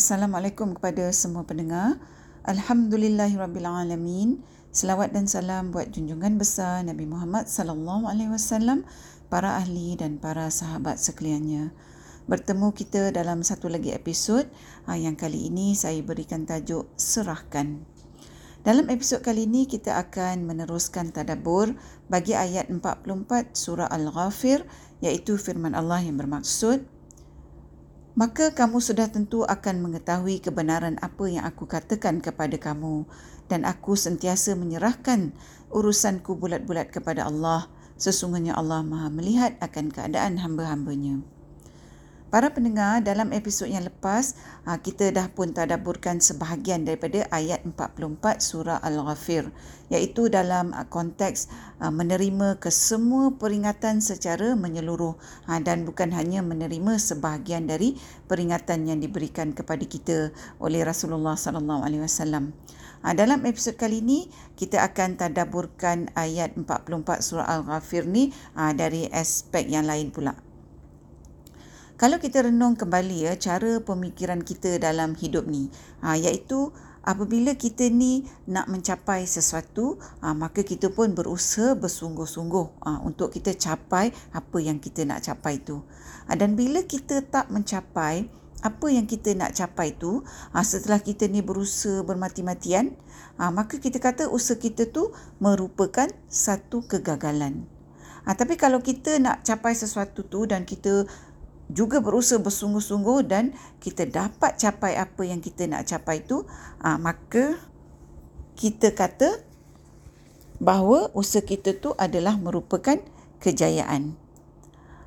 Assalamualaikum kepada semua pendengar. Alhamdulillahirabbilalamin. Selawat dan salam buat junjungan besar Nabi Muhammad sallallahu alaihi wasallam, para ahli dan para sahabat sekaliannya. Bertemu kita dalam satu lagi episod ah, yang kali ini saya berikan tajuk serahkan. Dalam episod kali ini kita akan meneruskan tadabbur bagi ayat 44 surah Al-Ghafir iaitu firman Allah yang bermaksud maka kamu sudah tentu akan mengetahui kebenaran apa yang aku katakan kepada kamu dan aku sentiasa menyerahkan urusanku bulat-bulat kepada Allah sesungguhnya Allah Maha melihat akan keadaan hamba-hambanya. Para pendengar, dalam episod yang lepas, ah, kita dah pun tadaburkan sebahagian daripada ayat 44 surah Al-Ghafir, iaitu dalam ah, konteks ah, menerima kesemua peringatan secara menyeluruh dan bukan hanya menerima sebahagian dari peringatan yang diberikan kepada kita oleh Rasulullah sallallahu alaihi wasallam. Dalam episod kali ini, kita akan tadaburkan ayat 44 surah Al-Ghafir ni dari aspek yang lain pula. Kalau kita renung kembali ya cara pemikiran kita dalam hidup ni, ha, iaitu apabila kita ni nak mencapai sesuatu, ha, maka kita pun berusaha bersungguh-sungguh ha, untuk kita capai apa yang kita nak capai tu. Ha, dan bila kita tak mencapai apa yang kita nak capai tu, ha, setelah kita ni berusaha bermati-matian, ha, maka kita kata usaha kita tu merupakan satu kegagalan. Ha, tapi kalau kita nak capai sesuatu tu dan kita juga berusaha bersungguh-sungguh dan kita dapat capai apa yang kita nak capai itu, uh, maka kita kata bahawa usaha kita tu adalah merupakan kejayaan.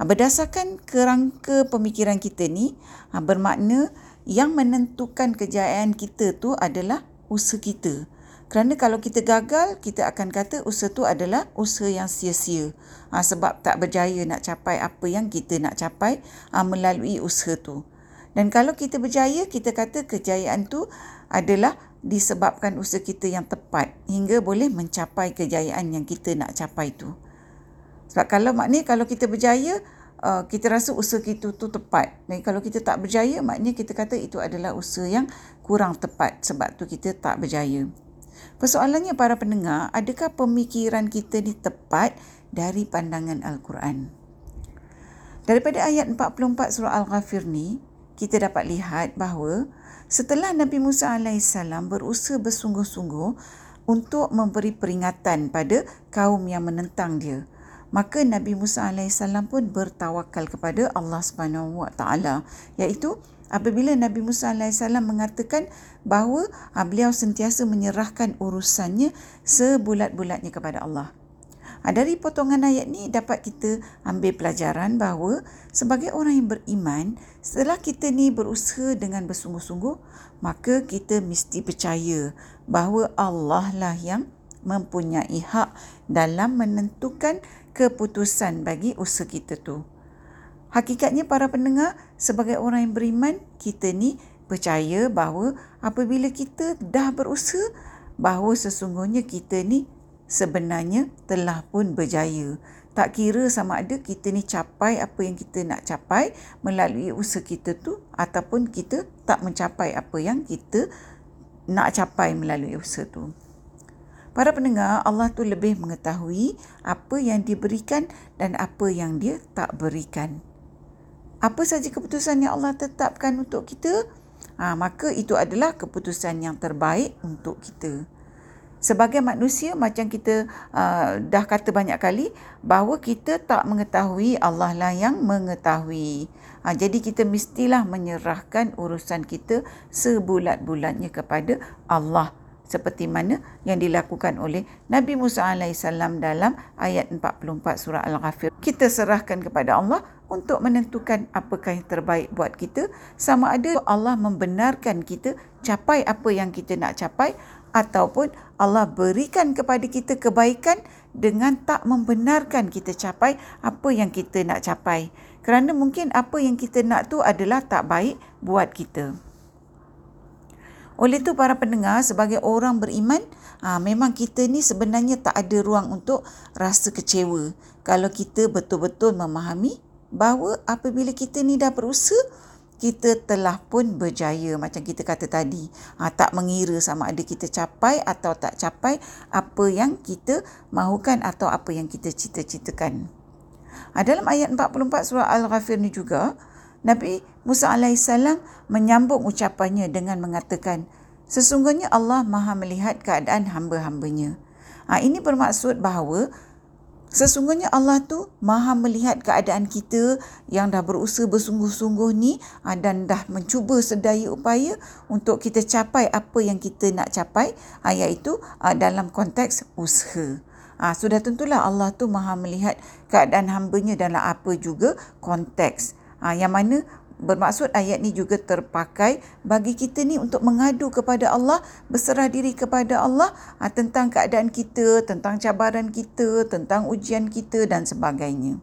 Uh, berdasarkan kerangka pemikiran kita ni, uh, bermakna yang menentukan kejayaan kita tu adalah usaha kita. Kerana kalau kita gagal, kita akan kata usaha tu adalah usaha yang sia-sia. Ha, sebab tak berjaya nak capai apa yang kita nak capai ha, melalui usaha tu. Dan kalau kita berjaya, kita kata kejayaan tu adalah disebabkan usaha kita yang tepat hingga boleh mencapai kejayaan yang kita nak capai tu. Sebab kalau maknanya kalau kita berjaya, uh, kita rasa usaha kita tu tepat. Dan kalau kita tak berjaya, maknanya kita kata itu adalah usaha yang kurang tepat sebab tu kita tak berjaya. Persoalannya para pendengar, adakah pemikiran kita ni tepat dari pandangan Al-Quran? Daripada ayat 44 surah Al-Ghafir ni, kita dapat lihat bahawa setelah Nabi Musa AS berusaha bersungguh-sungguh untuk memberi peringatan pada kaum yang menentang dia, maka Nabi Musa AS pun bertawakal kepada Allah Subhanahu Taala, iaitu apabila Nabi Musa AS mengatakan bahawa ah, beliau sentiasa menyerahkan urusannya sebulat-bulatnya kepada Allah. Ah, dari potongan ayat ni dapat kita ambil pelajaran bahawa sebagai orang yang beriman, setelah kita ni berusaha dengan bersungguh-sungguh, maka kita mesti percaya bahawa Allah lah yang mempunyai hak dalam menentukan keputusan bagi usaha kita tu. Hakikatnya para pendengar, sebagai orang yang beriman, kita ni percaya bahawa apabila kita dah berusaha, bahawa sesungguhnya kita ni sebenarnya telah pun berjaya. Tak kira sama ada kita ni capai apa yang kita nak capai melalui usaha kita tu ataupun kita tak mencapai apa yang kita nak capai melalui usaha tu. Para pendengar, Allah tu lebih mengetahui apa yang diberikan dan apa yang dia tak berikan apa saja keputusan yang Allah tetapkan untuk kita, ha, maka itu adalah keputusan yang terbaik untuk kita. Sebagai manusia, macam kita uh, dah kata banyak kali, bahawa kita tak mengetahui Allah lah yang mengetahui. Ha, jadi kita mestilah menyerahkan urusan kita sebulat-bulatnya kepada Allah seperti mana yang dilakukan oleh Nabi Musa AS dalam ayat 44 surah Al-Ghafir. Kita serahkan kepada Allah untuk menentukan apakah yang terbaik buat kita sama ada Allah membenarkan kita capai apa yang kita nak capai ataupun Allah berikan kepada kita kebaikan dengan tak membenarkan kita capai apa yang kita nak capai. Kerana mungkin apa yang kita nak tu adalah tak baik buat kita. Oleh itu para pendengar sebagai orang beriman, ha, memang kita ni sebenarnya tak ada ruang untuk rasa kecewa. Kalau kita betul-betul memahami bahawa apabila kita ni dah berusaha, kita telah pun berjaya macam kita kata tadi. Ha, tak mengira sama ada kita capai atau tak capai apa yang kita mahukan atau apa yang kita cita-citakan. Ha, dalam ayat 44 surah Al-Ghafir ni juga, Nabi Musa AS menyambung ucapannya dengan mengatakan, Sesungguhnya Allah maha melihat keadaan hamba-hambanya. Ha, ini bermaksud bahawa Sesungguhnya Allah tu maha melihat keadaan kita yang dah berusaha bersungguh-sungguh ni ah, dan dah mencuba sedaya upaya untuk kita capai apa yang kita nak capai ah, iaitu ah, dalam konteks usaha. Sudah tentulah Allah tu maha melihat keadaan hambanya dalam apa juga konteks. Yang mana Bermaksud ayat ni juga terpakai bagi kita ni untuk mengadu kepada Allah, berserah diri kepada Allah ha, tentang keadaan kita, tentang cabaran kita, tentang ujian kita dan sebagainya.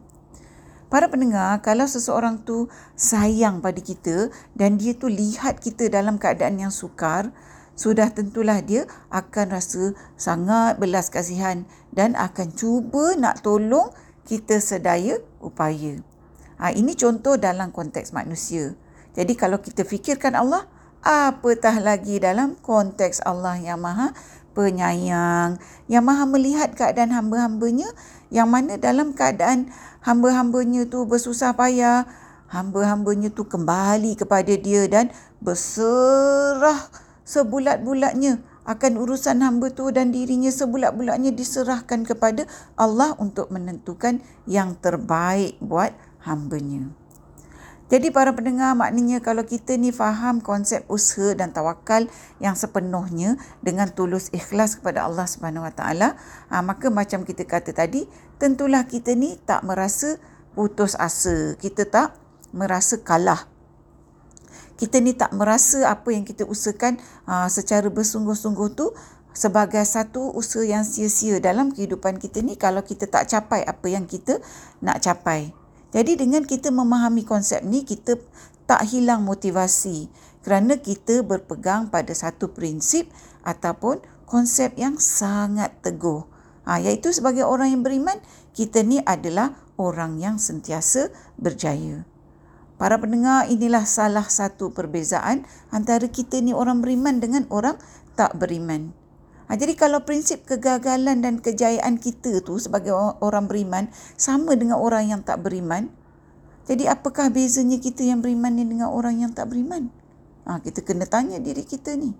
Para pendengar, kalau seseorang tu sayang pada kita dan dia tu lihat kita dalam keadaan yang sukar, sudah tentulah dia akan rasa sangat belas kasihan dan akan cuba nak tolong kita sedaya upaya. Ha, ini contoh dalam konteks manusia. Jadi kalau kita fikirkan Allah, apatah lagi dalam konteks Allah yang maha penyayang, yang maha melihat keadaan hamba-hambanya, yang mana dalam keadaan hamba-hambanya tu bersusah payah, hamba-hambanya tu kembali kepada dia dan berserah sebulat-bulatnya akan urusan hamba tu dan dirinya sebulat-bulatnya diserahkan kepada Allah untuk menentukan yang terbaik buat hambanya. Jadi para pendengar maknanya kalau kita ni faham konsep usaha dan tawakal yang sepenuhnya dengan tulus ikhlas kepada Allah Subhanahu Wa Taala, ha, maka macam kita kata tadi, tentulah kita ni tak merasa putus asa, kita tak merasa kalah. Kita ni tak merasa apa yang kita usahakan ha, secara bersungguh-sungguh tu sebagai satu usaha yang sia-sia dalam kehidupan kita ni kalau kita tak capai apa yang kita nak capai. Jadi dengan kita memahami konsep ni kita tak hilang motivasi kerana kita berpegang pada satu prinsip ataupun konsep yang sangat teguh. Ha, iaitu sebagai orang yang beriman, kita ni adalah orang yang sentiasa berjaya. Para pendengar, inilah salah satu perbezaan antara kita ni orang beriman dengan orang tak beriman. Ha, jadi kalau prinsip kegagalan dan kejayaan kita tu sebagai orang beriman sama dengan orang yang tak beriman, jadi apakah bezanya kita yang beriman ni dengan orang yang tak beriman? Ha, kita kena tanya diri kita ni.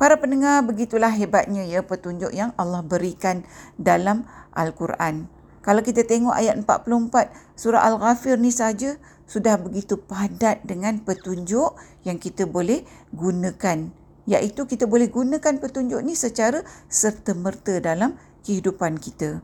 Para pendengar, begitulah hebatnya ya petunjuk yang Allah berikan dalam Al-Quran. Kalau kita tengok ayat 44 surah Al-Ghafir ni saja sudah begitu padat dengan petunjuk yang kita boleh gunakan iaitu kita boleh gunakan petunjuk ni secara serta-merta dalam kehidupan kita.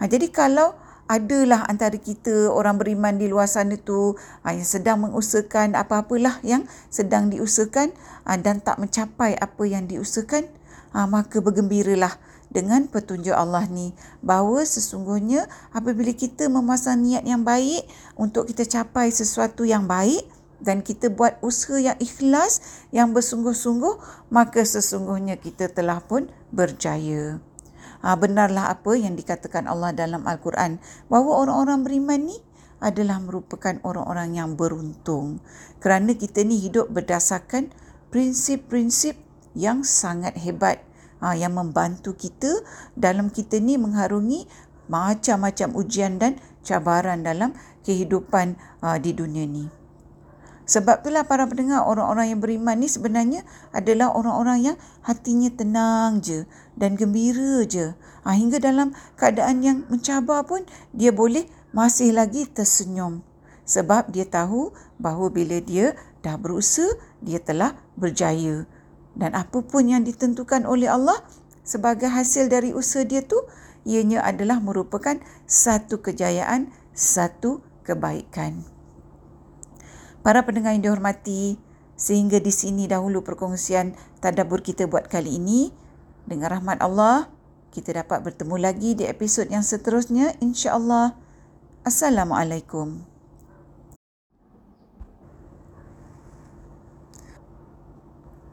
Ha, jadi kalau adalah antara kita orang beriman di luar sana tu ha, yang sedang mengusahakan apa-apalah yang sedang diusahakan ha, dan tak mencapai apa yang diusahakan, ha, maka bergembiralah dengan petunjuk Allah ni bahawa sesungguhnya apabila kita memasang niat yang baik untuk kita capai sesuatu yang baik dan kita buat usaha yang ikhlas, yang bersungguh-sungguh, maka sesungguhnya kita telah pun berjaya. Ha, benarlah apa yang dikatakan Allah dalam Al-Quran bahawa orang-orang beriman ni adalah merupakan orang-orang yang beruntung kerana kita ni hidup berdasarkan prinsip-prinsip yang sangat hebat ha, yang membantu kita dalam kita ni mengharungi macam-macam ujian dan cabaran dalam kehidupan ha, di dunia ni. Sebab itulah para pendengar orang-orang yang beriman ni sebenarnya adalah orang-orang yang hatinya tenang je dan gembira je. Ha, hingga dalam keadaan yang mencabar pun dia boleh masih lagi tersenyum. Sebab dia tahu bahawa bila dia dah berusaha, dia telah berjaya. Dan apa pun yang ditentukan oleh Allah sebagai hasil dari usaha dia tu, ianya adalah merupakan satu kejayaan, satu kebaikan. Para pendengar yang dihormati, sehingga di sini dahulu perkongsian tadabbur kita buat kali ini. Dengan rahmat Allah, kita dapat bertemu lagi di episod yang seterusnya insya-Allah. Assalamualaikum.